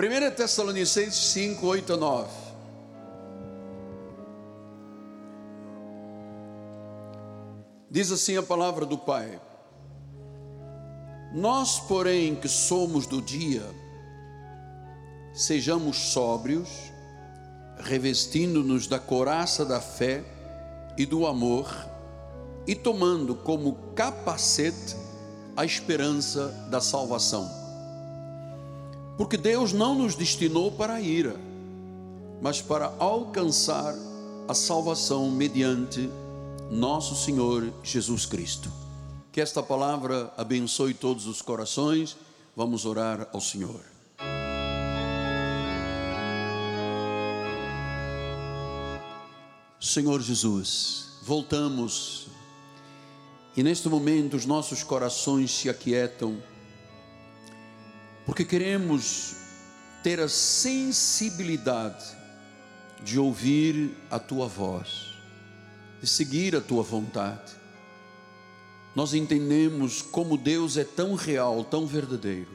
1 Tessalonicenses 5, 8 a 9. Diz assim a palavra do Pai: Nós, porém, que somos do dia, sejamos sóbrios, revestindo-nos da coraça da fé e do amor, e tomando como capacete a esperança da salvação. Porque Deus não nos destinou para a ira, mas para alcançar a salvação mediante nosso Senhor Jesus Cristo. Que esta palavra abençoe todos os corações. Vamos orar ao Senhor. Senhor Jesus, voltamos e neste momento os nossos corações se aquietam, porque queremos ter a sensibilidade de ouvir a tua voz, de seguir a tua vontade. Nós entendemos como Deus é tão real, tão verdadeiro.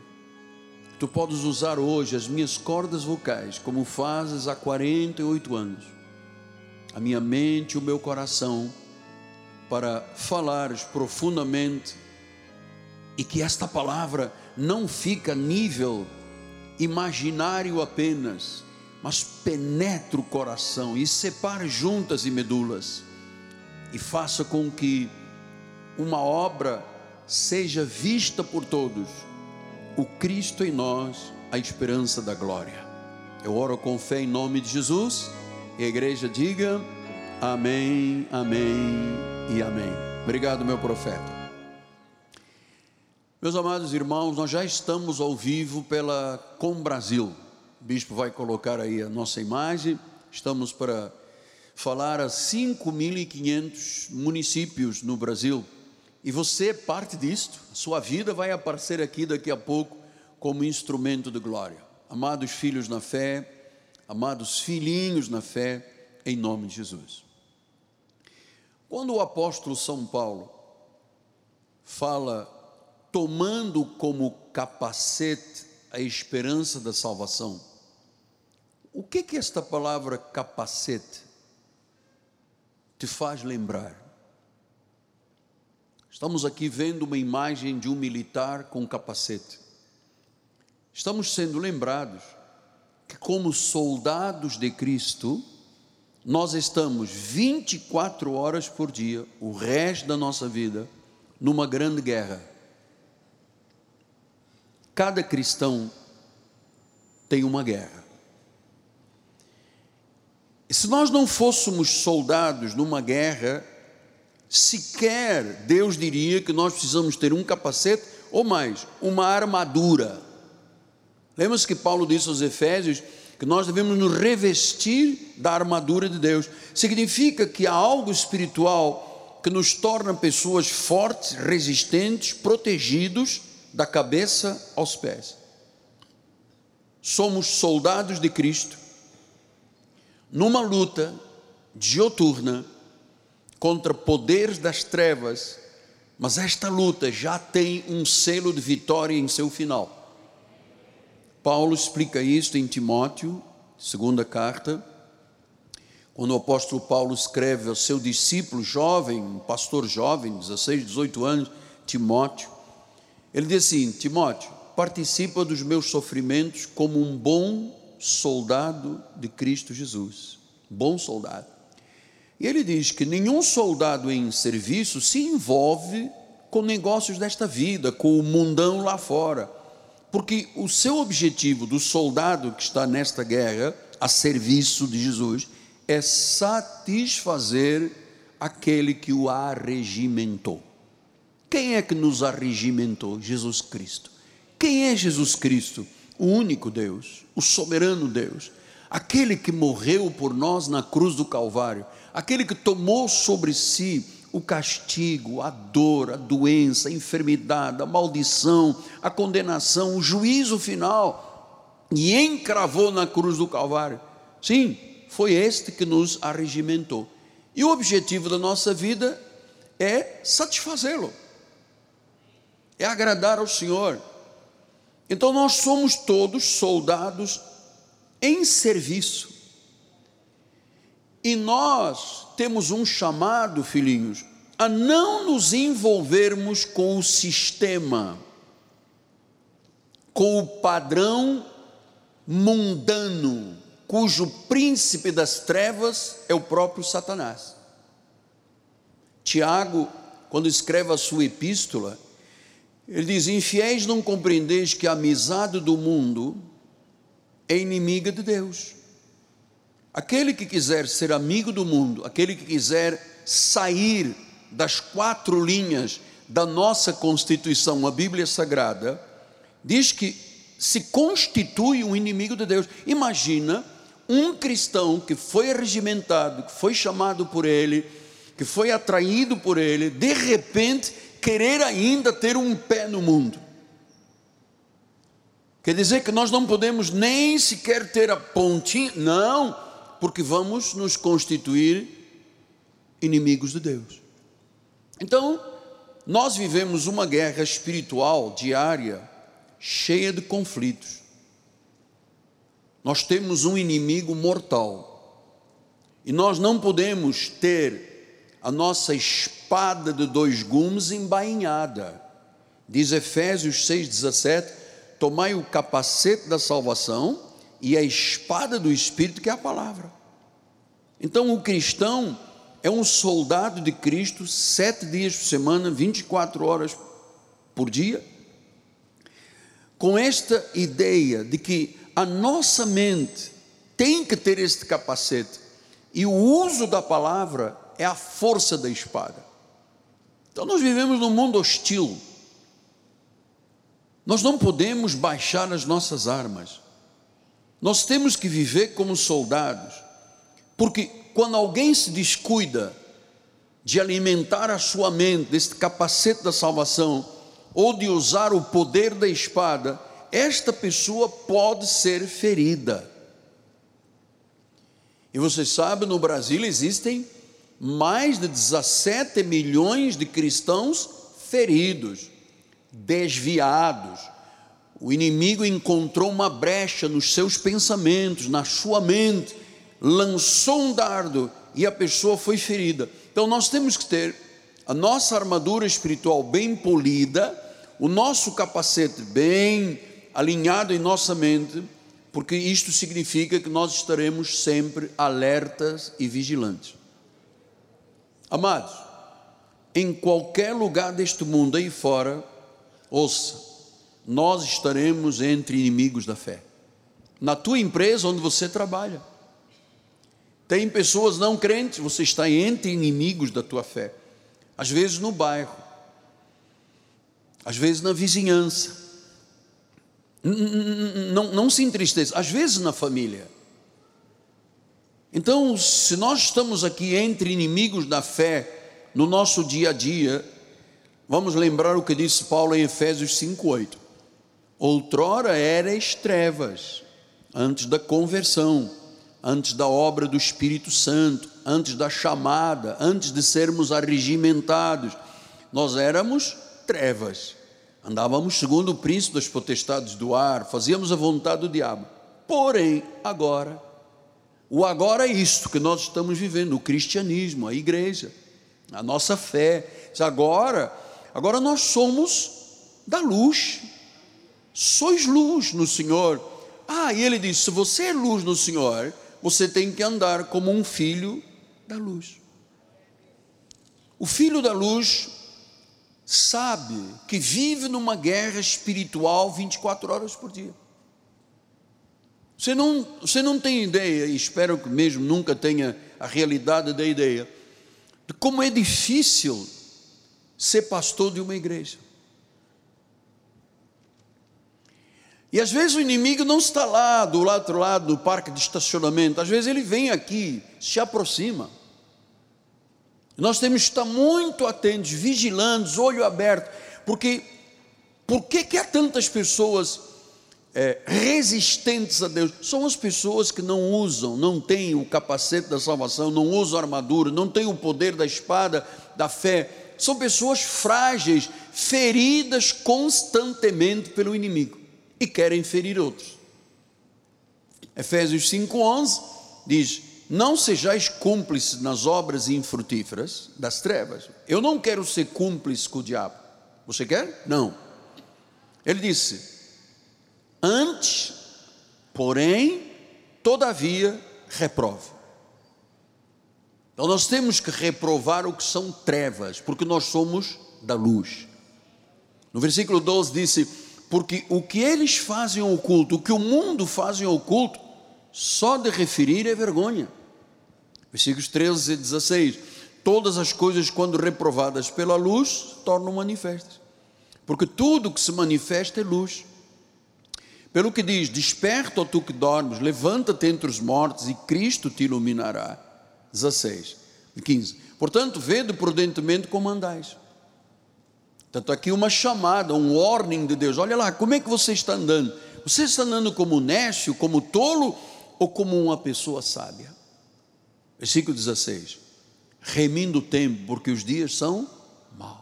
Tu podes usar hoje as minhas cordas vocais, como fazes há 48 anos a minha mente e o meu coração para falares profundamente e que esta palavra não fica nível imaginário apenas, mas penetre o coração e separe juntas e medulas e faça com que uma obra seja vista por todos, o Cristo em nós, a esperança da glória. Eu oro com fé em nome de Jesus. E a igreja diga amém, amém e amém. Obrigado, meu profeta. Meus amados irmãos, nós já estamos ao vivo pela Com Brasil. O bispo vai colocar aí a nossa imagem. Estamos para falar a 5.500 municípios no Brasil. E você é parte disto. Sua vida vai aparecer aqui daqui a pouco como instrumento de glória. Amados filhos na fé, amados filhinhos na fé, em nome de Jesus. Quando o apóstolo São Paulo fala tomando como capacete a esperança da salvação, o que que esta palavra capacete te faz lembrar? Estamos aqui vendo uma imagem de um militar com capacete. Estamos sendo lembrados que, como soldados de Cristo, nós estamos 24 horas por dia, o resto da nossa vida, numa grande guerra. Cada cristão tem uma guerra. E se nós não fôssemos soldados numa guerra, sequer Deus diria que nós precisamos ter um capacete ou mais, uma armadura Lembra-se que Paulo disse aos Efésios que nós devemos nos revestir da armadura de Deus. Significa que há algo espiritual que nos torna pessoas fortes, resistentes, protegidos da cabeça aos pés. Somos soldados de Cristo numa luta dioturna contra poderes das trevas, mas esta luta já tem um selo de vitória em seu final. Paulo explica isto em Timóteo, segunda carta, quando o apóstolo Paulo escreve ao seu discípulo jovem, um pastor jovem, 16, 18 anos, Timóteo, ele diz assim: Timóteo, participa dos meus sofrimentos como um bom soldado de Cristo Jesus. Bom soldado. E ele diz que nenhum soldado em serviço se envolve com negócios desta vida, com o mundão lá fora porque o seu objetivo do soldado que está nesta guerra, a serviço de Jesus, é satisfazer aquele que o arregimentou. Quem é que nos arregimentou? Jesus Cristo. Quem é Jesus Cristo? O único Deus, o soberano Deus, aquele que morreu por nós na cruz do Calvário, aquele que tomou sobre si o castigo, a dor, a doença, a enfermidade, a maldição, a condenação, o juízo final, e encravou na cruz do Calvário. Sim, foi este que nos arregimentou. E o objetivo da nossa vida é satisfazê-lo, é agradar ao Senhor. Então nós somos todos soldados em serviço. E nós temos um chamado, filhinhos, a não nos envolvermos com o sistema, com o padrão mundano, cujo príncipe das trevas é o próprio Satanás. Tiago, quando escreve a sua epístola, ele diz: Infiéis, não compreendeis que a amizade do mundo é inimiga de Deus. Aquele que quiser ser amigo do mundo, aquele que quiser sair das quatro linhas da nossa Constituição, a Bíblia Sagrada, diz que se constitui um inimigo de Deus. Imagina um cristão que foi regimentado, que foi chamado por ele, que foi atraído por ele, de repente querer ainda ter um pé no mundo. Quer dizer que nós não podemos nem sequer ter a pontinha, não, porque vamos nos constituir inimigos de Deus. Então, nós vivemos uma guerra espiritual diária, cheia de conflitos. Nós temos um inimigo mortal. E nós não podemos ter a nossa espada de dois gumes embainhada. Diz Efésios 6,17: Tomai o capacete da salvação e a espada do Espírito, que é a palavra. Então, o cristão é um soldado de Cristo, sete dias por semana, 24 horas por dia, com esta ideia de que a nossa mente tem que ter este capacete, e o uso da palavra é a força da espada. Então nós vivemos num mundo hostil. Nós não podemos baixar as nossas armas. Nós temos que viver como soldados, porque quando alguém se descuida de alimentar a sua mente deste capacete da salvação, ou de usar o poder da espada, esta pessoa pode ser ferida. E você sabe, no Brasil existem mais de 17 milhões de cristãos feridos, desviados. O inimigo encontrou uma brecha nos seus pensamentos, na sua mente, lançou um dardo e a pessoa foi ferida. Então nós temos que ter a nossa armadura espiritual bem polida, o nosso capacete bem alinhado em nossa mente, porque isto significa que nós estaremos sempre alertas e vigilantes. Amados, em qualquer lugar deste mundo aí fora, ouça, nós estaremos entre inimigos da fé. Na tua empresa onde você trabalha, tem pessoas não crentes, você está entre inimigos da tua fé. Às vezes no bairro, às vezes na vizinhança, não, não se entristeça, às vezes na família. Então, se nós estamos aqui entre inimigos da fé, no nosso dia a dia, vamos lembrar o que disse Paulo em Efésios 5,8: Outrora eras trevas, antes da conversão, antes da obra do Espírito Santo, antes da chamada, antes de sermos arregimentados, nós éramos trevas. Andávamos segundo o príncipe das potestades do ar, fazíamos a vontade do diabo. Porém, agora, o agora é isto que nós estamos vivendo, o cristianismo, a igreja, a nossa fé. Agora, agora nós somos da luz. Sois luz no Senhor. Ah, e ele diz: se você é luz no Senhor, você tem que andar como um filho da luz. O filho da luz sabe que vive numa guerra espiritual 24 horas por dia. Você não, você não tem ideia, e espero que mesmo nunca tenha a realidade da ideia, de como é difícil ser pastor de uma igreja. E às vezes o inimigo não está lá do outro lado do parque de estacionamento, às vezes ele vem aqui, se aproxima. Nós temos que estar muito atentos, vigilantes, olho aberto, porque por que, que há tantas pessoas é, resistentes a Deus? São as pessoas que não usam, não têm o capacete da salvação, não usam a armadura, não têm o poder da espada da fé. São pessoas frágeis, feridas constantemente pelo inimigo. e querem ferir outros. Efésios 5,11 diz: Não sejais cúmplices nas obras infrutíferas das trevas. Eu não quero ser cúmplice com o diabo. Você quer? Não. Ele disse: Antes, porém, todavia, reprove. Então nós temos que reprovar o que são trevas, porque nós somos da luz. No versículo 12 disse: Porque o que eles fazem oculto, o que o mundo faz em oculto, só de referir é vergonha. Versículos 13 e 16: Todas as coisas, quando reprovadas pela luz, tornam manifestas, porque tudo que se manifesta é luz. Pelo que diz: Desperta, ó tu que dormes, levanta-te entre os mortos e Cristo te iluminará. 16 e 15. Portanto, vede prudentemente como andais. Tanto aqui uma chamada, um warning de Deus. Olha lá, como é que você está andando? Você está andando como nécio, como tolo ou como uma pessoa sábia? Versículo 16. Remindo o tempo, porque os dias são maus.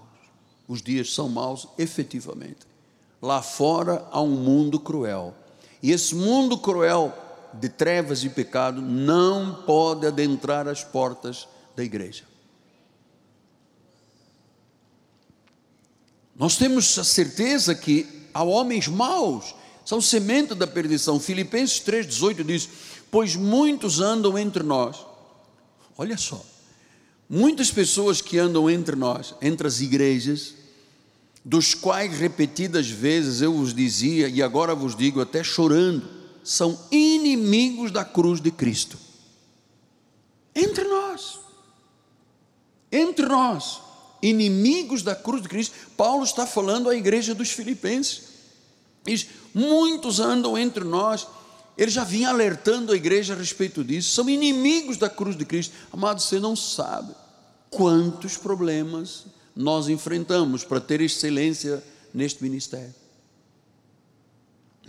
Os dias são maus, efetivamente. Lá fora há um mundo cruel. E esse mundo cruel de trevas e pecado não pode adentrar as portas da igreja. Nós temos a certeza que há homens maus, são semente da perdição. Filipenses 3,18 diz: Pois muitos andam entre nós. Olha só, muitas pessoas que andam entre nós, entre as igrejas, dos quais repetidas vezes eu vos dizia, e agora vos digo até chorando, são inimigos da cruz de Cristo. Entre nós. Entre nós, inimigos da cruz de Cristo. Paulo está falando à igreja dos Filipenses. Diz: muitos andam entre nós. Ele já vinha alertando a igreja a respeito disso. São inimigos da cruz de Cristo. Amado, você não sabe quantos problemas nós enfrentamos para ter excelência neste ministério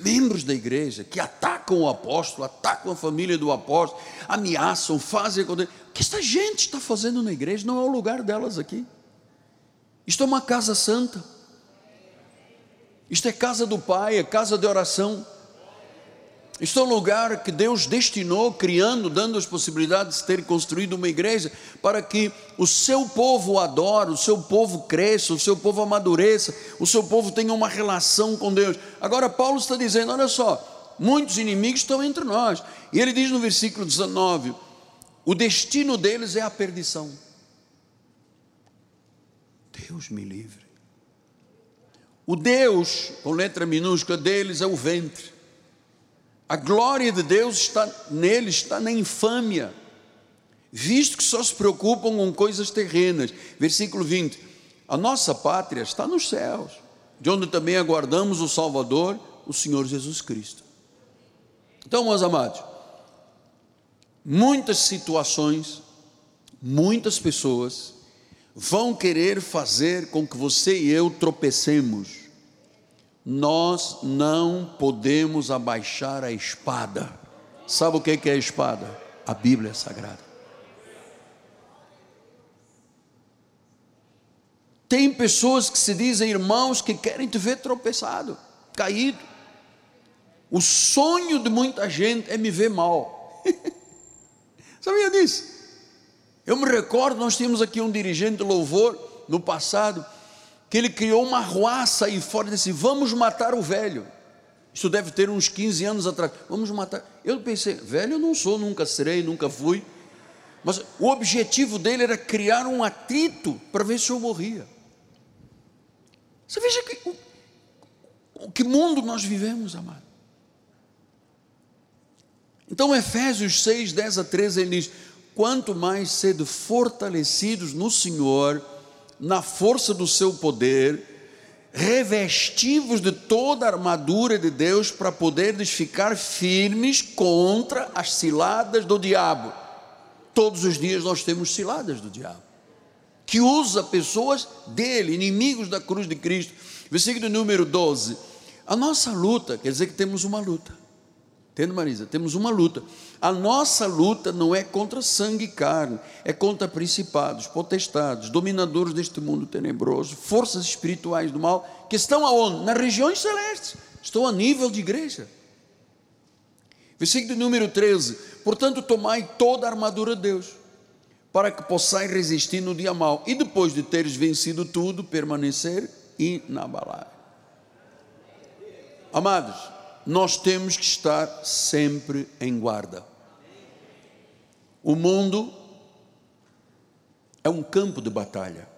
membros da igreja que atacam o apóstolo, atacam a família do apóstolo, ameaçam, fazem. O que esta gente está fazendo na igreja não é o lugar delas aqui. Isto é uma casa santa. Isto é casa do Pai, é casa de oração. Este é o lugar que Deus destinou, criando, dando as possibilidades de ter construído uma igreja, para que o seu povo adore, o seu povo cresça, o seu povo amadureça, o seu povo tenha uma relação com Deus. Agora, Paulo está dizendo: olha só, muitos inimigos estão entre nós. E ele diz no versículo 19: o destino deles é a perdição. Deus me livre. O Deus, com letra minúscula deles, é o ventre. A glória de Deus está nele, está na infâmia, visto que só se preocupam com coisas terrenas. Versículo 20: A nossa pátria está nos céus, de onde também aguardamos o Salvador, o Senhor Jesus Cristo. Então, meus amados, muitas situações, muitas pessoas vão querer fazer com que você e eu tropecemos nós não podemos abaixar a espada. Sabe o que é a espada? A Bíblia é sagrada. Tem pessoas que se dizem irmãos que querem te ver tropeçado, caído. O sonho de muita gente é me ver mal. Sabia disso? Eu me recordo, nós tínhamos aqui um dirigente louvor no passado que ele criou uma ruaça aí fora e disse: Vamos matar o velho. Isso deve ter uns 15 anos atrás. Vamos matar. Eu pensei: Velho eu não sou, nunca serei, nunca fui. Mas o objetivo dele era criar um atrito para ver se eu morria. Você veja que, o, que mundo nós vivemos, amado. Então, Efésios 6, 10 a 13, ele diz: Quanto mais sede fortalecidos no Senhor na força do seu poder, revestivos de toda a armadura de Deus para poderes ficar firmes contra as ciladas do diabo. Todos os dias nós temos ciladas do diabo, que usa pessoas dele, inimigos da cruz de Cristo. Versículo número 12. A nossa luta, quer dizer que temos uma luta. Entende, Marisa? Temos uma luta. A nossa luta não é contra sangue e carne, é contra principados, potestades, dominadores deste mundo tenebroso, forças espirituais do mal, que estão aonde? Nas regiões celestes. Estou a nível de igreja. Versículo número 13: Portanto, tomai toda a armadura de Deus, para que possais resistir no dia mau, e depois de teres vencido tudo, permanecer inabalável. Amados, nós temos que estar sempre em guarda. O mundo é um campo de batalha.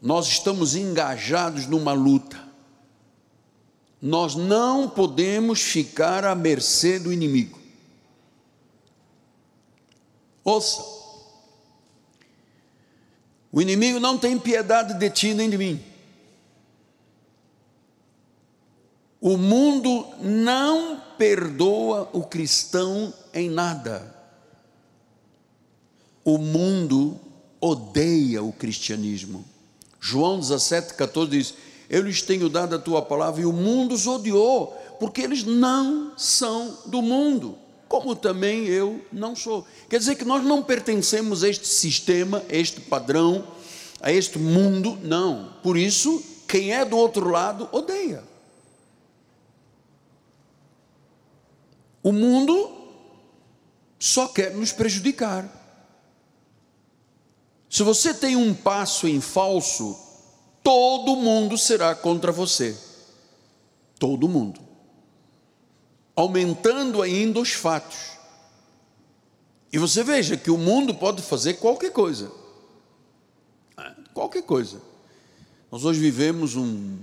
Nós estamos engajados numa luta. Nós não podemos ficar à mercê do inimigo. Ouça, o inimigo não tem piedade de ti nem de mim. O mundo não perdoa o cristão em nada. O mundo odeia o cristianismo. João 17, 14 diz: Eu lhes tenho dado a tua palavra e o mundo os odiou, porque eles não são do mundo, como também eu não sou. Quer dizer que nós não pertencemos a este sistema, a este padrão, a este mundo, não. Por isso, quem é do outro lado odeia. O mundo só quer nos prejudicar. Se você tem um passo em falso, todo mundo será contra você. Todo mundo. Aumentando ainda os fatos. E você veja que o mundo pode fazer qualquer coisa. Qualquer coisa. Nós hoje vivemos um,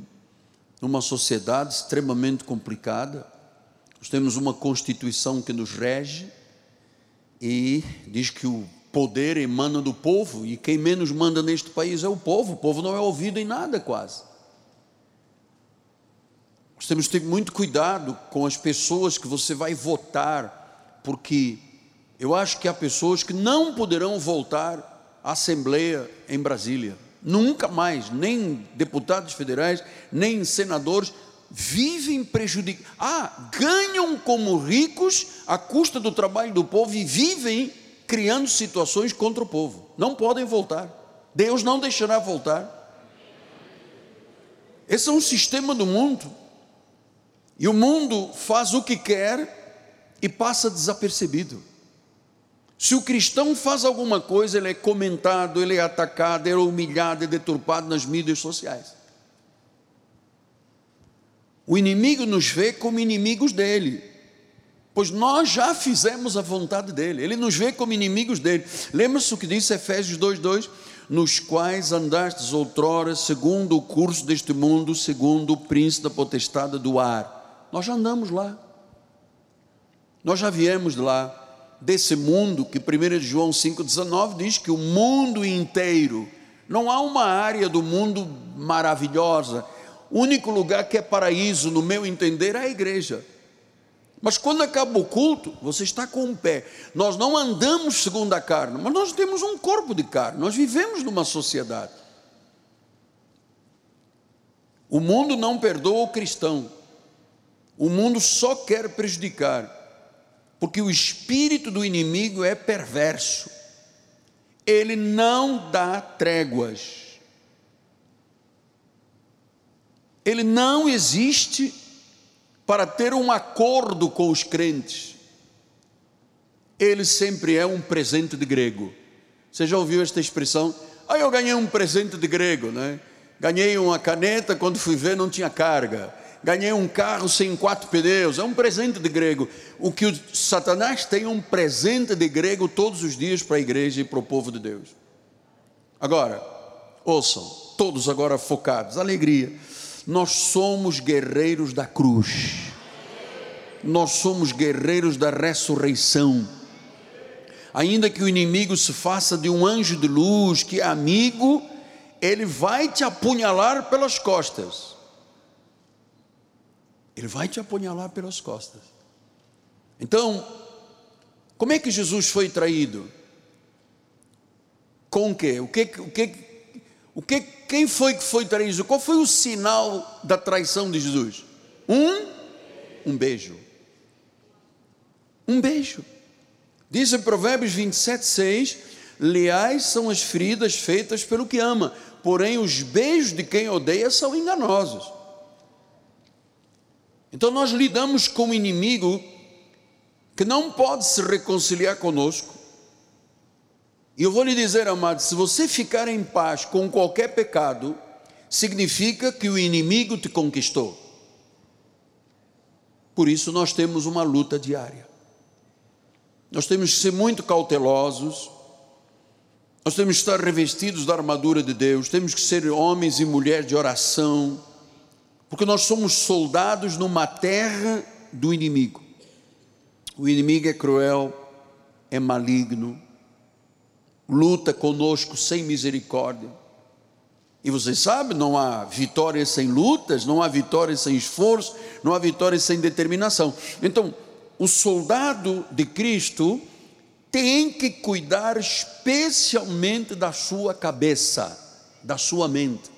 numa sociedade extremamente complicada. Nós temos uma Constituição que nos rege e diz que o poder emana do povo, e quem menos manda neste país é o povo, o povo não é ouvido em nada quase. Nós temos que ter muito cuidado com as pessoas que você vai votar, porque eu acho que há pessoas que não poderão voltar à Assembleia em Brasília, nunca mais, nem deputados federais, nem senadores, vivem prejudicados. Ah, ganham como ricos à custa do trabalho do povo e vivem criando situações contra o povo. Não podem voltar. Deus não deixará voltar. Esse é um sistema do mundo. E o mundo faz o que quer e passa desapercebido. Se o cristão faz alguma coisa, ele é comentado, ele é atacado, ele é humilhado, é deturpado nas mídias sociais. O inimigo nos vê como inimigos dele pois nós já fizemos a vontade dele, ele nos vê como inimigos dele. Lembra-se o que disse Efésios 2,2? Nos quais andastes outrora, segundo o curso deste mundo, segundo o príncipe da potestade do ar. Nós já andamos lá, nós já viemos de lá, desse mundo que 1 João 5,19 diz que o mundo inteiro, não há uma área do mundo maravilhosa, o único lugar que é paraíso, no meu entender, é a igreja. Mas quando acaba o culto, você está com um pé. Nós não andamos segundo a carne, mas nós temos um corpo de carne, nós vivemos numa sociedade. O mundo não perdoa o cristão, o mundo só quer prejudicar, porque o espírito do inimigo é perverso, ele não dá tréguas, ele não existe para ter um acordo com os crentes, ele sempre é um presente de grego. Você já ouviu esta expressão? Ah, eu ganhei um presente de grego, né? Ganhei uma caneta, quando fui ver não tinha carga. Ganhei um carro sem quatro pneus, é um presente de grego. O que o Satanás tem é um presente de grego todos os dias para a igreja e para o povo de Deus. Agora, ouçam, todos agora focados, alegria nós somos guerreiros da cruz, nós somos guerreiros da ressurreição. Ainda que o inimigo se faça de um anjo de luz, que é amigo, ele vai te apunhalar pelas costas. Ele vai te apunhalar pelas costas. Então, como é que Jesus foi traído? Com o quê? O que, o que o que, quem foi que foi traído? Qual foi o sinal da traição de Jesus? Um, um beijo. Um beijo. Diz em Provérbios 27, 6: Leais são as feridas feitas pelo que ama, porém os beijos de quem odeia são enganosos. Então nós lidamos com um inimigo que não pode se reconciliar conosco. E eu vou lhe dizer, amado, se você ficar em paz com qualquer pecado, significa que o inimigo te conquistou. Por isso nós temos uma luta diária. Nós temos que ser muito cautelosos, nós temos que estar revestidos da armadura de Deus, temos que ser homens e mulheres de oração, porque nós somos soldados numa terra do inimigo. O inimigo é cruel, é maligno, luta conosco sem misericórdia. E você sabe, não há vitória sem lutas, não há vitória sem esforço, não há vitória sem determinação. Então, o soldado de Cristo tem que cuidar especialmente da sua cabeça, da sua mente.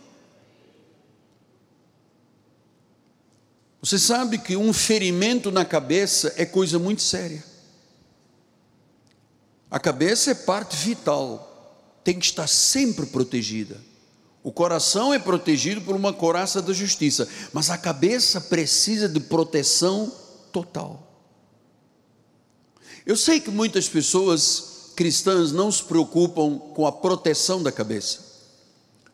Você sabe que um ferimento na cabeça é coisa muito séria. A cabeça é parte vital, tem que estar sempre protegida. O coração é protegido por uma coraça da justiça, mas a cabeça precisa de proteção total. Eu sei que muitas pessoas cristãs não se preocupam com a proteção da cabeça.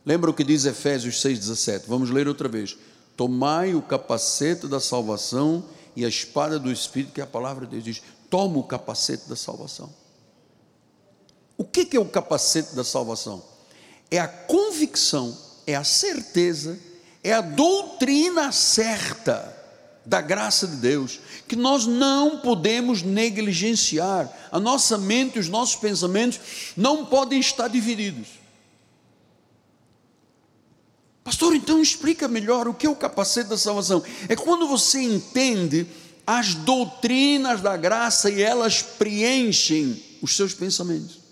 Lembra o que diz Efésios 6,17? Vamos ler outra vez. Tomai o capacete da salvação e a espada do Espírito, que é a palavra de Deus diz. Toma o capacete da salvação. O que é o capacete da salvação? É a convicção, é a certeza, é a doutrina certa da graça de Deus, que nós não podemos negligenciar. A nossa mente os nossos pensamentos não podem estar divididos. Pastor, então explica melhor o que é o capacete da salvação. É quando você entende as doutrinas da graça e elas preenchem os seus pensamentos.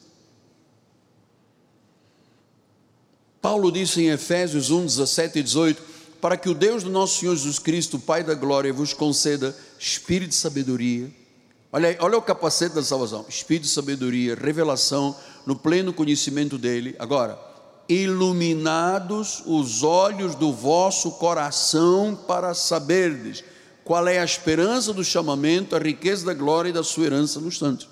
Paulo disse em Efésios 1, 17 e 18: para que o Deus do nosso Senhor Jesus Cristo, Pai da glória, vos conceda espírito de sabedoria. Olha, aí, olha o capacete da salvação: espírito de sabedoria, revelação no pleno conhecimento dele. Agora, iluminados os olhos do vosso coração para saberdes qual é a esperança do chamamento, a riqueza da glória e da sua herança nos santos.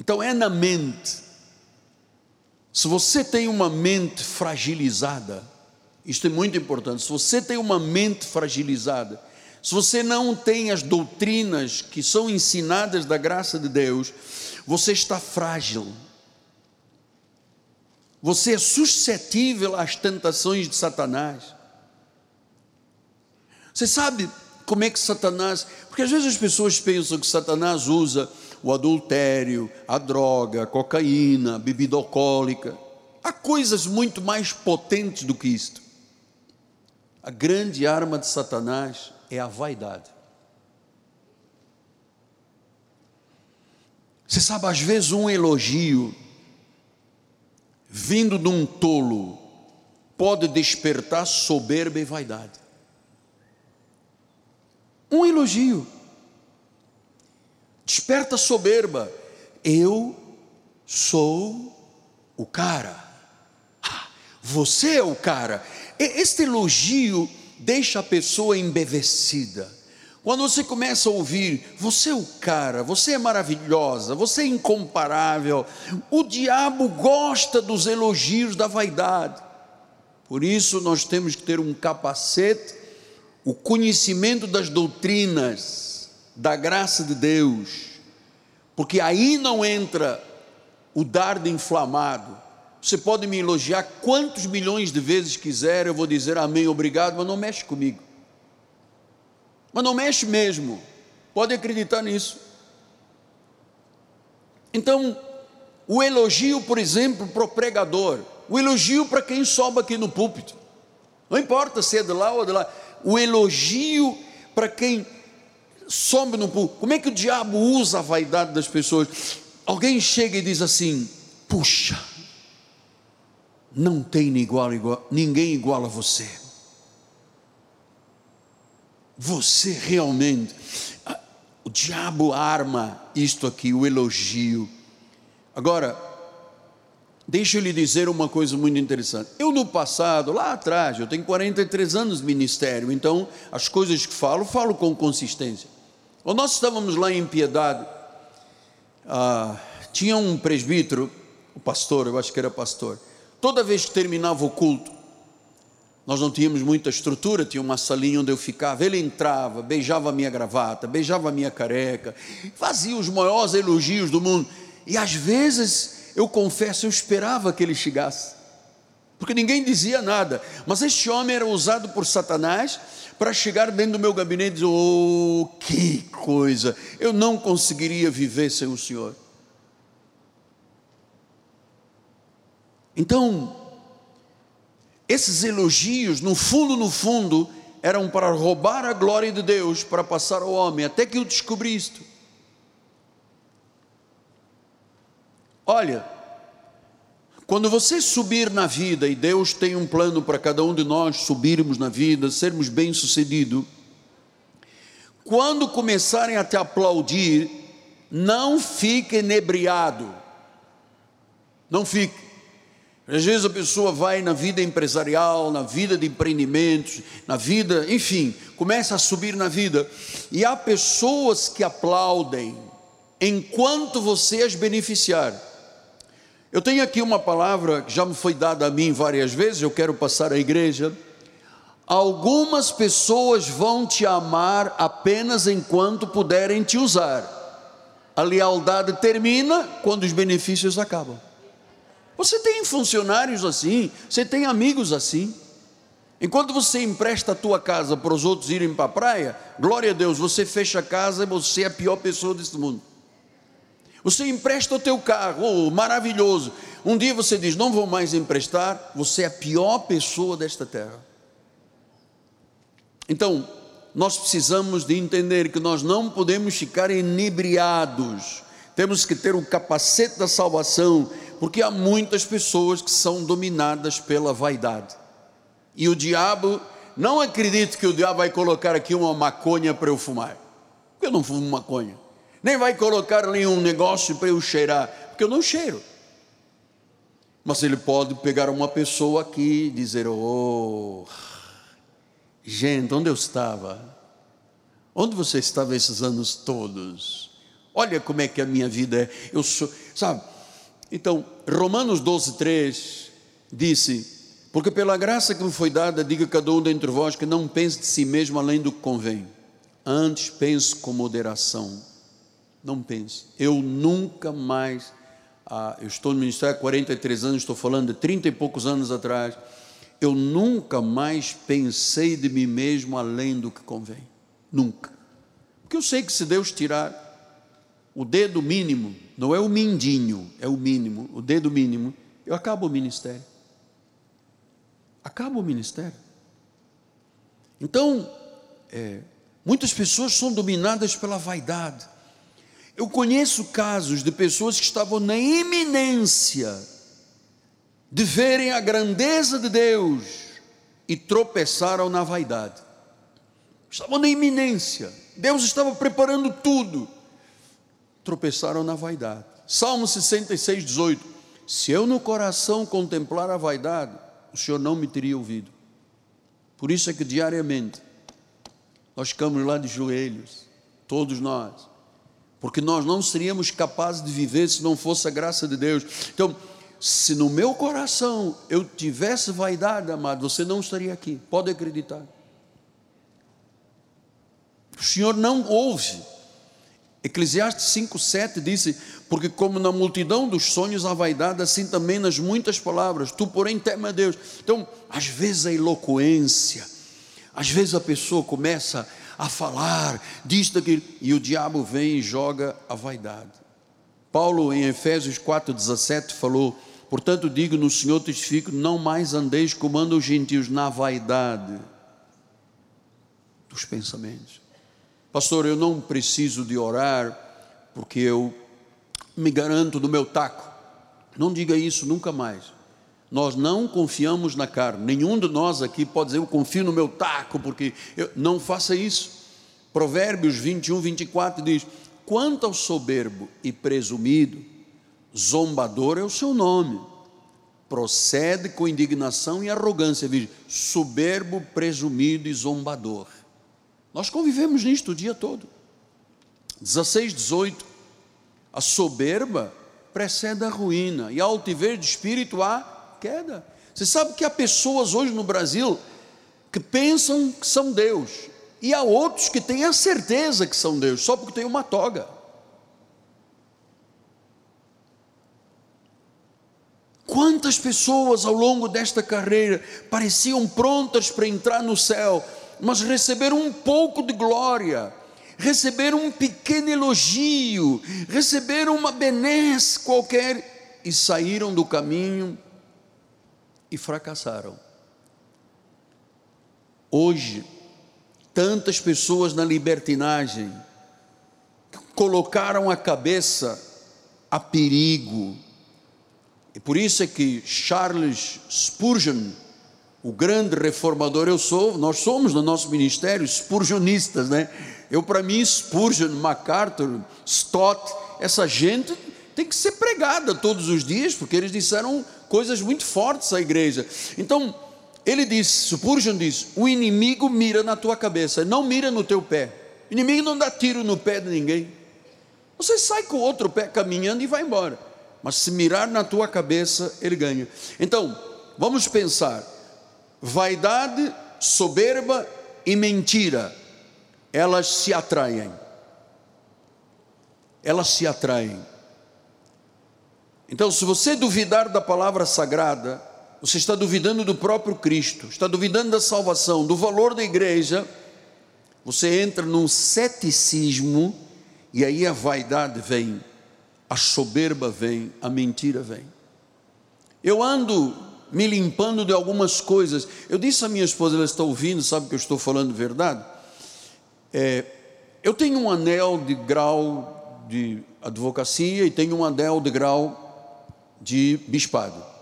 Então é na mente se você tem uma mente fragilizada, isto é muito importante. Se você tem uma mente fragilizada, se você não tem as doutrinas que são ensinadas da graça de Deus, você está frágil. Você é suscetível às tentações de Satanás. Você sabe como é que Satanás. Porque às vezes as pessoas pensam que Satanás usa o adultério, a droga, a cocaína, a bebida alcoólica. Há coisas muito mais potentes do que isto. A grande arma de Satanás é a vaidade. Você sabe, às vezes um elogio vindo de um tolo pode despertar soberba e vaidade. Um elogio desperta soberba. Eu sou o cara. Ah, você é o cara. Este elogio deixa a pessoa embevecida. Quando você começa a ouvir, você é o cara, você é maravilhosa, você é incomparável. O diabo gosta dos elogios da vaidade. Por isso nós temos que ter um capacete, o conhecimento das doutrinas da graça de Deus, porque aí não entra o dardo inflamado. Você pode me elogiar quantos milhões de vezes quiser, eu vou dizer amém, obrigado, mas não mexe comigo. Mas não mexe mesmo. Pode acreditar nisso. Então, o elogio, por exemplo, para o pregador, o elogio para quem sobe aqui no púlpito, não importa se é de lá ou de lá, o elogio para quem some no púlpito. Como é que o diabo usa a vaidade das pessoas? Alguém chega e diz assim: puxa, não tem igual, igual, ninguém igual a você. Você realmente. O diabo arma isto aqui, o elogio. Agora, Deixa eu lhe dizer uma coisa muito interessante. Eu, no passado, lá atrás, eu tenho 43 anos de ministério, então as coisas que falo, falo com consistência. Quando nós estávamos lá em Piedade, ah, tinha um presbítero, o pastor, eu acho que era pastor, toda vez que terminava o culto, nós não tínhamos muita estrutura, tinha uma salinha onde eu ficava. Ele entrava, beijava a minha gravata, beijava a minha careca, fazia os maiores elogios do mundo. E às vezes, eu confesso, eu esperava que ele chegasse, porque ninguém dizia nada. Mas este homem era usado por Satanás para chegar dentro do meu gabinete e dizer: Oh, que coisa! Eu não conseguiria viver sem o Senhor. Então, esses elogios, no fundo, no fundo, eram para roubar a glória de Deus, para passar ao homem, até que eu descobri isto. Olha, quando você subir na vida, e Deus tem um plano para cada um de nós subirmos na vida, sermos bem-sucedidos, quando começarem a te aplaudir, não fique inebriado, não fique. Às vezes a pessoa vai na vida empresarial, na vida de empreendimentos, na vida, enfim, começa a subir na vida, e há pessoas que aplaudem enquanto você as beneficiar. Eu tenho aqui uma palavra que já me foi dada a mim várias vezes, eu quero passar à igreja. Algumas pessoas vão te amar apenas enquanto puderem te usar. A lealdade termina quando os benefícios acabam. Você tem funcionários assim, você tem amigos assim. Enquanto você empresta a tua casa para os outros irem para a praia, glória a Deus, você fecha a casa e você é a pior pessoa desse mundo. Você empresta o teu carro, oh, maravilhoso. Um dia você diz, não vou mais emprestar, você é a pior pessoa desta terra. Então, nós precisamos de entender que nós não podemos ficar inebriados. Temos que ter o capacete da salvação porque há muitas pessoas que são dominadas pela vaidade. E o diabo, não acredite que o diabo vai colocar aqui uma maconha para eu fumar, porque eu não fumo maconha. Nem vai colocar ali um negócio para eu cheirar, porque eu não cheiro. Mas ele pode pegar uma pessoa aqui e dizer: Oh, gente, onde eu estava? Onde você estava esses anos todos? Olha como é que a minha vida é. Eu sou, sabe? Então, Romanos 12, 3 disse: Porque pela graça que me foi dada, diga cada um dentre vós que não pense de si mesmo além do que convém, antes pense com moderação. Não pense. Eu nunca mais, ah, eu estou no ministério há 43 anos, estou falando de 30 e poucos anos atrás, eu nunca mais pensei de mim mesmo além do que convém. Nunca. Porque eu sei que se Deus tirar o dedo mínimo, não é o mindinho, é o mínimo, o dedo mínimo, eu acabo o ministério. Acabo o ministério. Então, é, muitas pessoas são dominadas pela vaidade. Eu conheço casos de pessoas que estavam na iminência de verem a grandeza de Deus e tropeçaram na vaidade. Estavam na iminência. Deus estava preparando tudo tropeçaram na vaidade. Salmo 66, 18: Se eu no coração contemplar a vaidade, o Senhor não me teria ouvido. Por isso é que diariamente nós ficamos lá de joelhos, todos nós, porque nós não seríamos capazes de viver se não fosse a graça de Deus. Então, se no meu coração eu tivesse vaidade, amado, você não estaria aqui, pode acreditar. O Senhor não ouve Eclesiastes 5,7 disse: Porque como na multidão dos sonhos há vaidade, assim também nas muitas palavras, tu, porém, teme a Deus. Então, às vezes a eloquência, às vezes a pessoa começa a falar disso, daquilo, e o diabo vem e joga a vaidade. Paulo, em Efésios 4,17, falou: Portanto, digo no Senhor testifico, não mais andeis como andam os gentios na vaidade dos pensamentos. Pastor, eu não preciso de orar porque eu me garanto do meu taco. Não diga isso nunca mais. Nós não confiamos na carne. Nenhum de nós aqui pode dizer eu confio no meu taco porque eu... não faça isso. Provérbios 21, 24 diz: Quanto ao soberbo e presumido, zombador é o seu nome, procede com indignação e arrogância, veja, soberbo, presumido e zombador. Nós convivemos nisto o dia todo. 16, 18. A soberba precede a ruína, e a altivez de espírito a queda. Você sabe que há pessoas hoje no Brasil que pensam que são Deus, e há outros que têm a certeza que são Deus, só porque tem uma toga. Quantas pessoas ao longo desta carreira pareciam prontas para entrar no céu, mas receberam um pouco de glória, receberam um pequeno elogio, receberam uma benesse qualquer e saíram do caminho e fracassaram. Hoje, tantas pessoas na libertinagem colocaram a cabeça a perigo. E por isso é que Charles Spurgeon, o grande reformador, eu sou, nós somos no nosso ministério spurgeonistas, né? Eu para mim Spurgeon, MacArthur, Stott, essa gente tem que ser pregada todos os dias, porque eles disseram coisas muito fortes à igreja. Então, ele disse, Spurgeon diz: o inimigo mira na tua cabeça, não mira no teu pé. O inimigo não dá tiro no pé de ninguém. Você sai com o outro pé caminhando e vai embora. Mas se mirar na tua cabeça, ele ganha. Então, vamos pensar: vaidade, soberba e mentira, elas se atraem. Elas se atraem. Então, se você duvidar da palavra sagrada, você está duvidando do próprio Cristo, está duvidando da salvação, do valor da igreja, você entra num ceticismo e aí a vaidade vem, a soberba vem, a mentira vem. Eu ando me limpando de algumas coisas. Eu disse à minha esposa, ela está ouvindo, sabe que eu estou falando verdade? É, eu tenho um anel de grau de advocacia e tenho um anel de grau de bispado.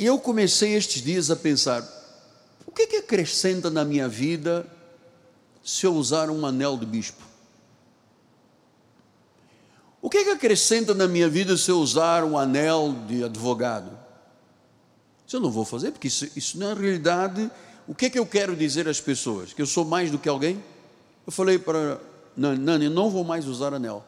E eu comecei estes dias a pensar: o que, é que acrescenta na minha vida se eu usar um anel de bispo? O que, é que acrescenta na minha vida se eu usar um anel de advogado? Isso eu não vou fazer, porque isso, isso na realidade, o que é que eu quero dizer às pessoas? Que eu sou mais do que alguém? Eu falei para Nani, não vou mais usar anel.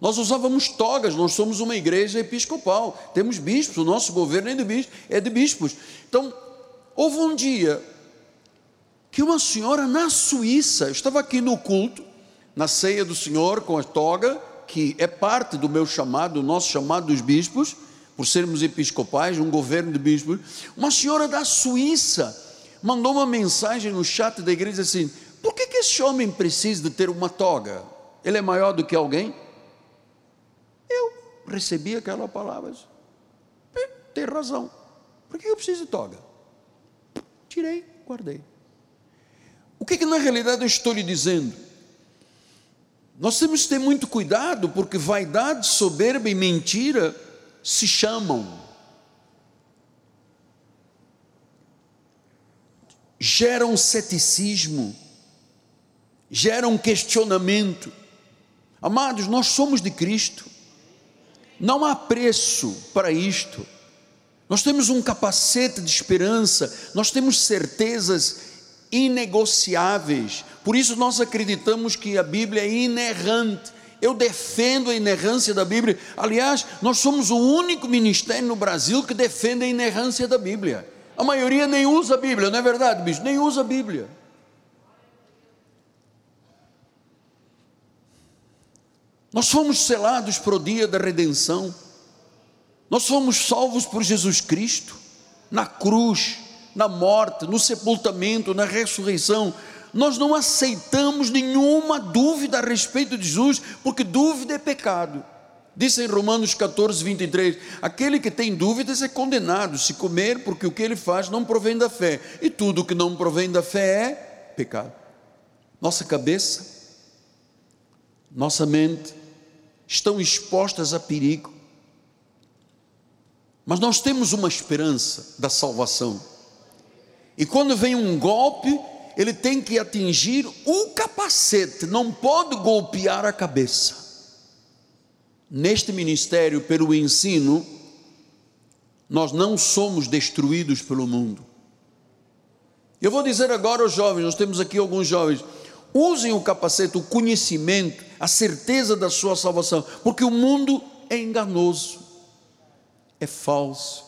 Nós usávamos togas, nós somos uma igreja episcopal, temos bispos, o nosso governo é de bispos. É de bispos. Então, houve um dia que uma senhora na Suíça, eu estava aqui no culto, na ceia do Senhor com a toga, que é parte do meu chamado, do nosso chamado dos bispos, por sermos episcopais, um governo de bispos. Uma senhora da Suíça mandou uma mensagem no chat da igreja assim: por que, que esse homem precisa de ter uma toga? Ele é maior do que alguém? Recebi aquela palavra. Tem razão. Por que eu preciso de toga? Tirei, guardei. O que, que na realidade eu estou lhe dizendo? Nós temos que ter muito cuidado, porque vaidade, soberba e mentira se chamam. Geram ceticismo, geram questionamento. Amados, nós somos de Cristo. Não há preço para isto. Nós temos um capacete de esperança, nós temos certezas inegociáveis. Por isso nós acreditamos que a Bíblia é inerrante. Eu defendo a inerrância da Bíblia. Aliás, nós somos o único ministério no Brasil que defende a inerrância da Bíblia. A maioria nem usa a Bíblia, não é verdade, bicho? Nem usa a Bíblia. Nós fomos selados para o dia da redenção. Nós fomos salvos por Jesus Cristo, na cruz, na morte, no sepultamento, na ressurreição. Nós não aceitamos nenhuma dúvida a respeito de Jesus, porque dúvida é pecado. Diz em Romanos 14, 23: aquele que tem dúvidas é condenado se comer, porque o que ele faz não provém da fé, e tudo que não provém da fé é pecado. Nossa cabeça, nossa mente, estão expostas a perigo. Mas nós temos uma esperança da salvação. E quando vem um golpe, ele tem que atingir o capacete, não pode golpear a cabeça. Neste ministério, pelo ensino, Nós não somos destruídos pelo mundo. Eu vou dizer agora aos jovens, nós temos aqui alguns jovens, usem o capacete, o conhecimento, a certeza da sua salvação, porque o mundo é enganoso, é falso,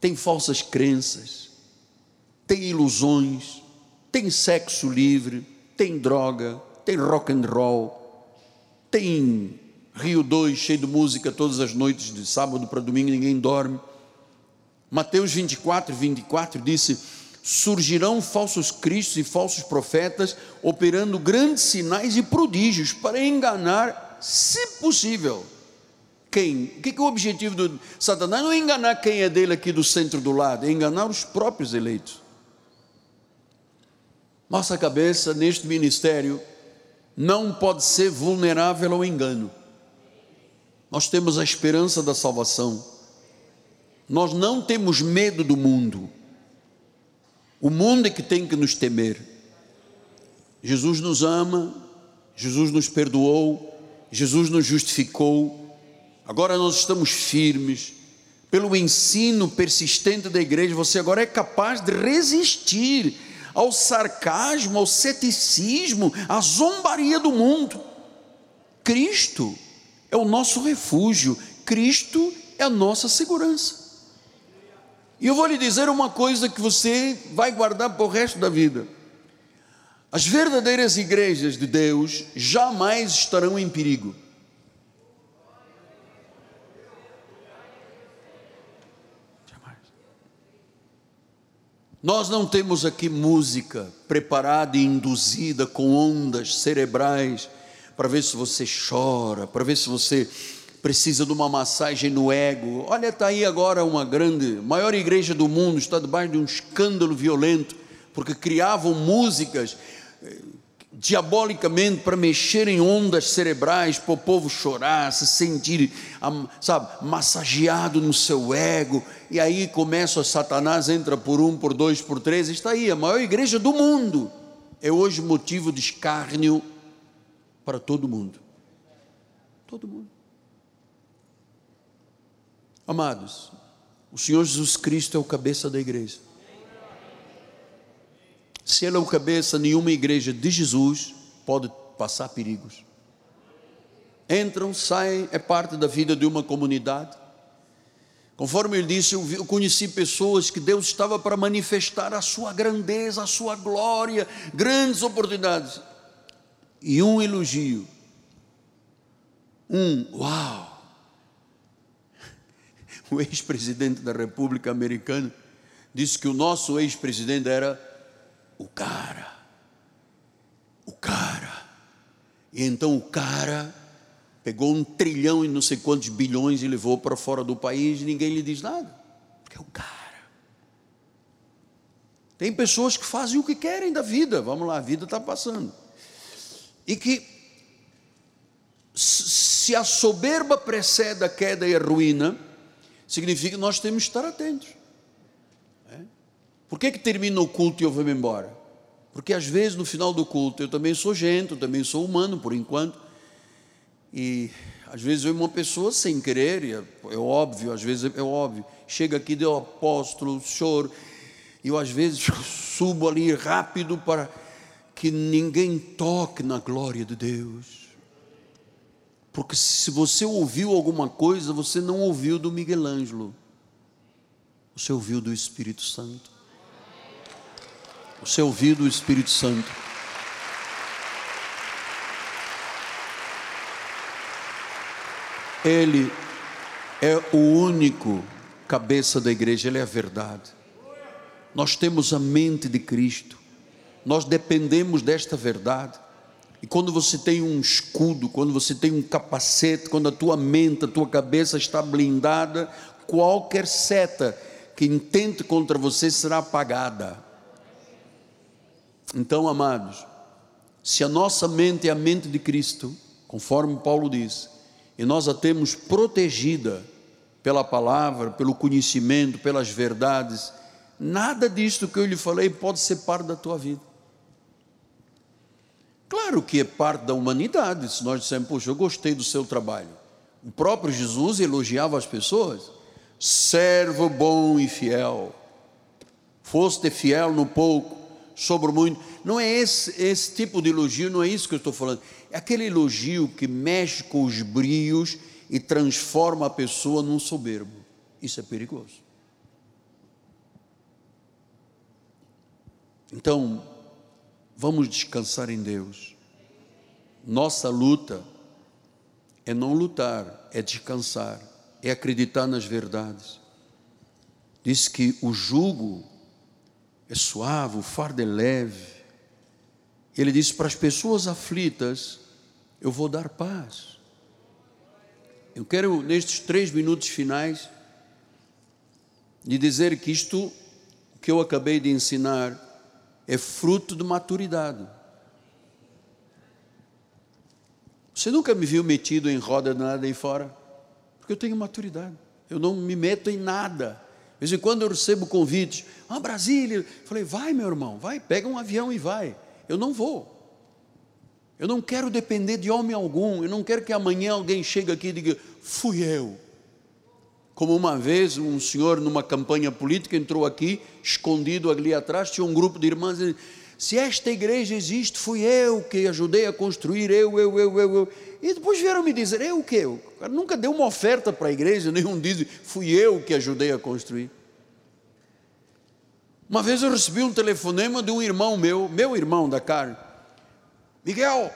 tem falsas crenças, tem ilusões, tem sexo livre, tem droga, tem rock and roll, tem Rio 2 cheio de música todas as noites, de sábado para domingo, ninguém dorme. Mateus 24, 24 disse: Surgirão falsos cristos e falsos profetas, operando grandes sinais e prodígios para enganar, se possível. Quem? O que é o objetivo do Satanás? Não é enganar quem é dele aqui do centro do lado, é enganar os próprios eleitos. Nossa cabeça neste ministério não pode ser vulnerável ao engano. Nós temos a esperança da salvação. Nós não temos medo do mundo. O mundo é que tem que nos temer. Jesus nos ama, Jesus nos perdoou, Jesus nos justificou. Agora nós estamos firmes. Pelo ensino persistente da igreja, você agora é capaz de resistir ao sarcasmo, ao ceticismo, à zombaria do mundo. Cristo é o nosso refúgio, Cristo é a nossa segurança. E eu vou lhe dizer uma coisa que você vai guardar para o resto da vida. As verdadeiras igrejas de Deus jamais estarão em perigo. Jamais. Nós não temos aqui música preparada e induzida com ondas cerebrais para ver se você chora, para ver se você precisa de uma massagem no ego. Olha, está aí agora uma grande, maior igreja do mundo, está debaixo de um escândalo violento, porque criavam músicas eh, diabolicamente para mexer em ondas cerebrais, para o povo chorar, se sentir, sabe, massageado no seu ego, e aí começa Satanás, entra por um, por dois, por três, está aí, a maior igreja do mundo, é hoje motivo de escárnio para todo mundo. Todo mundo. Amados, o Senhor Jesus Cristo é o cabeça da igreja. Se Ele é o cabeça, nenhuma igreja de Jesus pode passar perigos. Entram, saem, é parte da vida de uma comunidade. Conforme ele disse, eu conheci pessoas que Deus estava para manifestar a sua grandeza, a sua glória, grandes oportunidades e um elogio. Um, uau! O ex-presidente da República Americana disse que o nosso ex-presidente era o cara. O cara. E então o cara pegou um trilhão e não sei quantos bilhões e levou para fora do país e ninguém lhe diz nada. Porque é o cara. Tem pessoas que fazem o que querem da vida. Vamos lá, a vida está passando e que se a soberba precede a queda e a ruína, significa que nós temos que estar atentos. É? Por que, que termina o culto e eu vou-me embora? Porque às vezes no final do culto eu também sou gente, eu também sou humano por enquanto, e às vezes eu uma pessoa sem querer, é, é óbvio, às vezes é óbvio, chega aqui, deu apóstolo, choro, e eu às vezes subo ali rápido para que ninguém toque na glória de Deus. Porque se você ouviu alguma coisa, você não ouviu do Miguel Ângelo, você ouviu do Espírito Santo. Você ouviu do Espírito Santo. Ele é o único cabeça da igreja, ele é a verdade. Nós temos a mente de Cristo. Nós dependemos desta verdade. E quando você tem um escudo, quando você tem um capacete, quando a tua mente, a tua cabeça está blindada, qualquer seta que intente contra você será apagada. Então, amados, se a nossa mente é a mente de Cristo, conforme Paulo diz, e nós a temos protegida pela palavra, pelo conhecimento, pelas verdades, nada disto que eu lhe falei pode ser parte da tua vida. Claro que é parte da humanidade. Se nós dissermos, poxa, eu gostei do seu trabalho. O próprio Jesus elogiava as pessoas. servo bom e fiel. Foste fiel no pouco, sobre muito. Não é esse, esse tipo de elogio, não é isso que eu estou falando. É aquele elogio que mexe com os brios e transforma a pessoa num soberbo. Isso é perigoso. Então, vamos descansar em Deus. Nossa luta é não lutar, é descansar, é acreditar nas verdades. Diz que o jugo é suave, o fardo é leve. Ele disse para as pessoas aflitas: Eu vou dar paz. Eu quero, nestes três minutos finais, lhe dizer que isto que eu acabei de ensinar é fruto de maturidade. Você nunca me viu metido em roda de nada aí fora? Porque eu tenho maturidade. Eu não me meto em nada. De vez em quando eu recebo convites. Ah, Brasília. Falei, vai, meu irmão, vai, pega um avião e vai. Eu não vou. Eu não quero depender de homem algum. Eu não quero que amanhã alguém chegue aqui e diga, fui eu. Como uma vez um senhor numa campanha política entrou aqui, escondido ali atrás, tinha um grupo de irmãs e disse, se esta igreja existe, fui eu que ajudei a construir, eu, eu, eu, eu, eu. E depois vieram me dizer, eu o quê? Cara nunca deu uma oferta para a igreja, nenhum diz, fui eu que ajudei a construir. Uma vez eu recebi um telefonema de um irmão meu, meu irmão da carne. Miguel,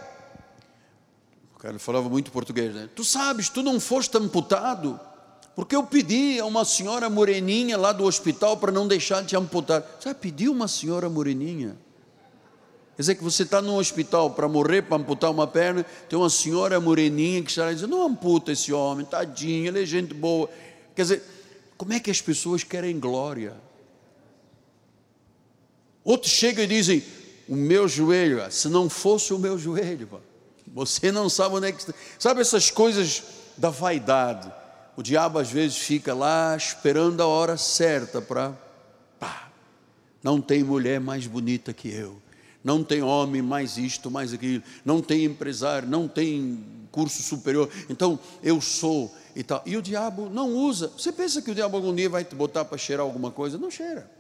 o cara falava muito português, né? Tu sabes, tu não foste amputado porque eu pedi a uma senhora moreninha lá do hospital para não deixar de te amputar. Você pediu uma senhora moreninha? Quer dizer que você está no hospital para morrer, para amputar uma perna, tem uma senhora moreninha que está dizendo, não amputa esse homem, tadinho, ele é gente boa. Quer dizer, como é que as pessoas querem glória? Outros chegam e dizem, o meu joelho, se não fosse o meu joelho, você não sabe onde é que está. Sabe essas coisas da vaidade o diabo às vezes fica lá esperando a hora certa para. Não tem mulher mais bonita que eu. Não tem homem mais isto, mais aquilo. Não tem empresário, não tem curso superior. Então eu sou e tal. E o diabo não usa. Você pensa que o diabo algum dia vai te botar para cheirar alguma coisa? Não cheira.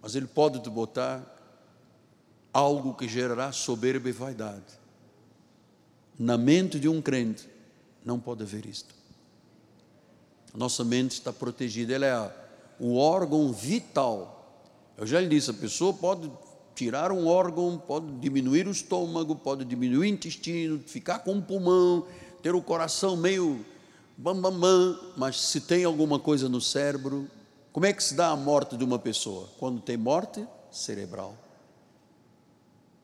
Mas ele pode te botar algo que gerará soberba e vaidade. Na mente de um crente não pode haver isto. Nossa mente está protegida, ela é o órgão vital. Eu já lhe disse, a pessoa pode tirar um órgão, pode diminuir o estômago, pode diminuir o intestino, ficar com o pulmão, ter o coração meio bam, bam, bam, mas se tem alguma coisa no cérebro, como é que se dá a morte de uma pessoa? Quando tem morte cerebral.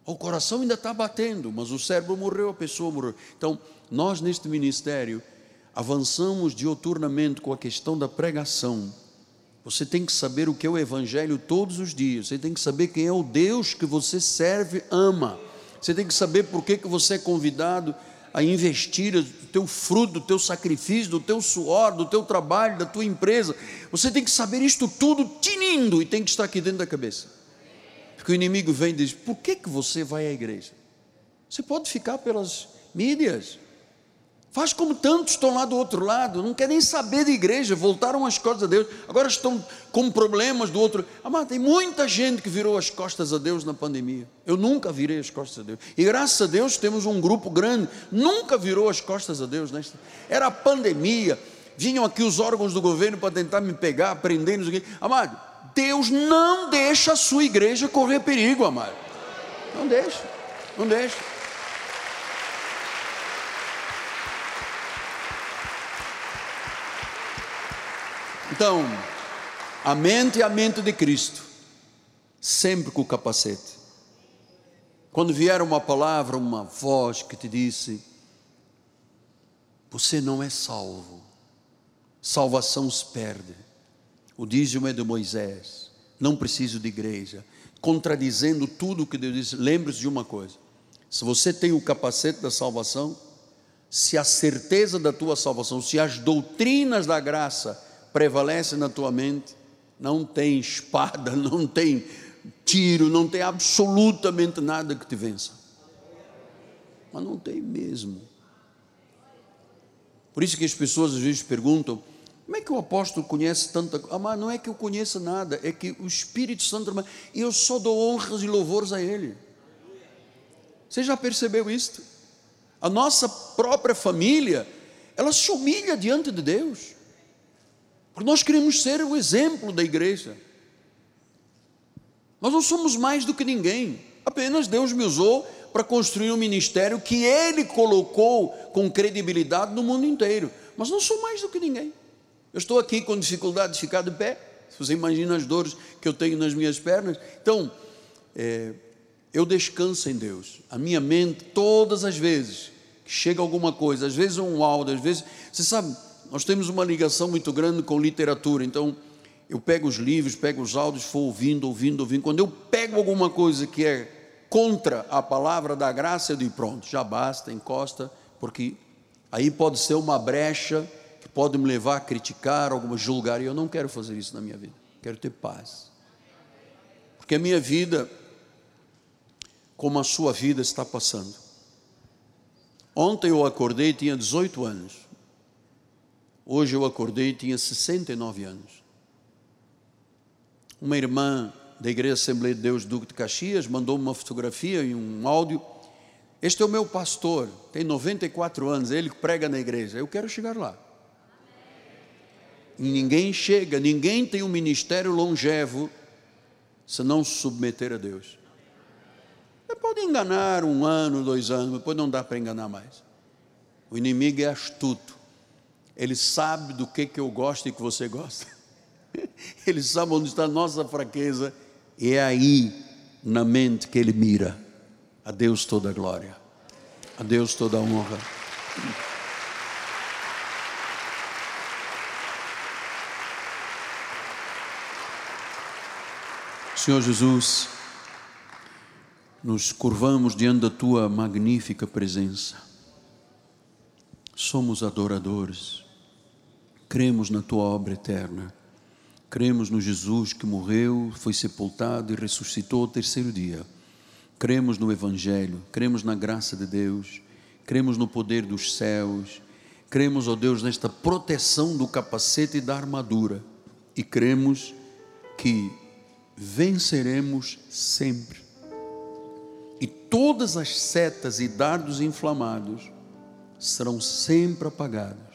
O coração ainda está batendo, mas o cérebro morreu, a pessoa morreu. Então, nós neste ministério, avançamos dioturnamente com a questão da pregação. Você tem que saber o que é o Evangelho todos os dias. Você tem que saber quem é o Deus que você serve, ama. Você tem que saber por que, que você é convidado a investir o teu fruto, do teu sacrifício, do teu suor, do teu trabalho, da tua empresa. Você tem que saber isto tudo tinindo e tem que estar aqui dentro da cabeça. Porque o inimigo vem e diz: por que, que você vai à igreja? Você pode ficar pelas mídias, Faz como tantos estão lá do outro lado, não querem saber de igreja, voltaram as costas a Deus, agora estão com problemas do outro. Amado, tem muita gente que virou as costas a Deus na pandemia. Eu nunca virei as costas a Deus. E graças a Deus temos um grupo grande, nunca virou as costas a Deus. Nesta. Era a pandemia, vinham aqui os órgãos do governo para tentar me pegar, prender, não sei o quê. Amado, Deus não deixa a sua igreja correr perigo, amado. Não deixa, não deixa. Então, a mente é a mente de Cristo, sempre com o capacete. Quando vier uma palavra, uma voz que te disse: Você não é salvo, salvação se perde. O dízimo é de Moisés, não preciso de igreja. Contradizendo tudo o que Deus disse, lembre-se de uma coisa: se você tem o capacete da salvação, se a certeza da tua salvação, se as doutrinas da graça prevalece na tua mente, não tem espada, não tem tiro, não tem absolutamente nada que te vença. Mas não tem mesmo. Por isso que as pessoas às vezes perguntam: Como é que o apóstolo conhece tanta coisa? Ah, mas não é que eu conheça nada, é que o Espírito Santo, eu só dou honras e louvores a Ele. Você já percebeu isto? A nossa própria família, ela se humilha diante de Deus, porque nós queremos ser o exemplo da igreja. Nós não somos mais do que ninguém, apenas Deus me usou para construir um ministério que Ele colocou com credibilidade no mundo inteiro, mas não sou mais do que ninguém. Eu estou aqui com dificuldade de ficar de pé. Você imagina as dores que eu tenho nas minhas pernas. Então, é, eu descanso em Deus. A minha mente, todas as vezes que chega alguma coisa, às vezes um áudio, às vezes. Você sabe, nós temos uma ligação muito grande com literatura. Então, eu pego os livros, pego os áudios, vou ouvindo, ouvindo, ouvindo. Quando eu pego alguma coisa que é contra a palavra da graça, eu digo: pronto, já basta, encosta, porque aí pode ser uma brecha pode me levar a criticar, alguma julgar, e eu não quero fazer isso na minha vida. Quero ter paz. Porque a minha vida, como a sua vida está passando. Ontem eu acordei tinha 18 anos. Hoje eu acordei e tinha 69 anos. Uma irmã da Igreja Assembleia de Deus Duque de Caxias mandou uma fotografia e um áudio. Este é o meu pastor, tem 94 anos, é ele prega na igreja. Eu quero chegar lá. Ninguém chega, ninguém tem um ministério longevo se não se submeter a Deus. Você pode enganar um ano, dois anos, depois não dá para enganar mais. O inimigo é astuto. Ele sabe do que, que eu gosto e que você gosta. Ele sabe onde está a nossa fraqueza. E é aí, na mente, que ele mira. A Deus toda a glória. A Deus toda a honra. Senhor Jesus, nos curvamos diante da tua magnífica presença. Somos adoradores, cremos na tua obra eterna, cremos no Jesus que morreu, foi sepultado e ressuscitou ao terceiro dia. Cremos no Evangelho, cremos na graça de Deus, cremos no poder dos céus, cremos, ó Deus, nesta proteção do capacete e da armadura, e cremos que venceremos sempre. E todas as setas e dardos inflamados serão sempre apagados,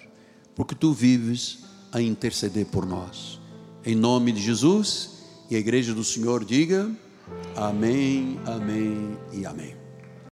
porque tu vives a interceder por nós. Em nome de Jesus, e a igreja do Senhor diga: Amém, Amém e Amém.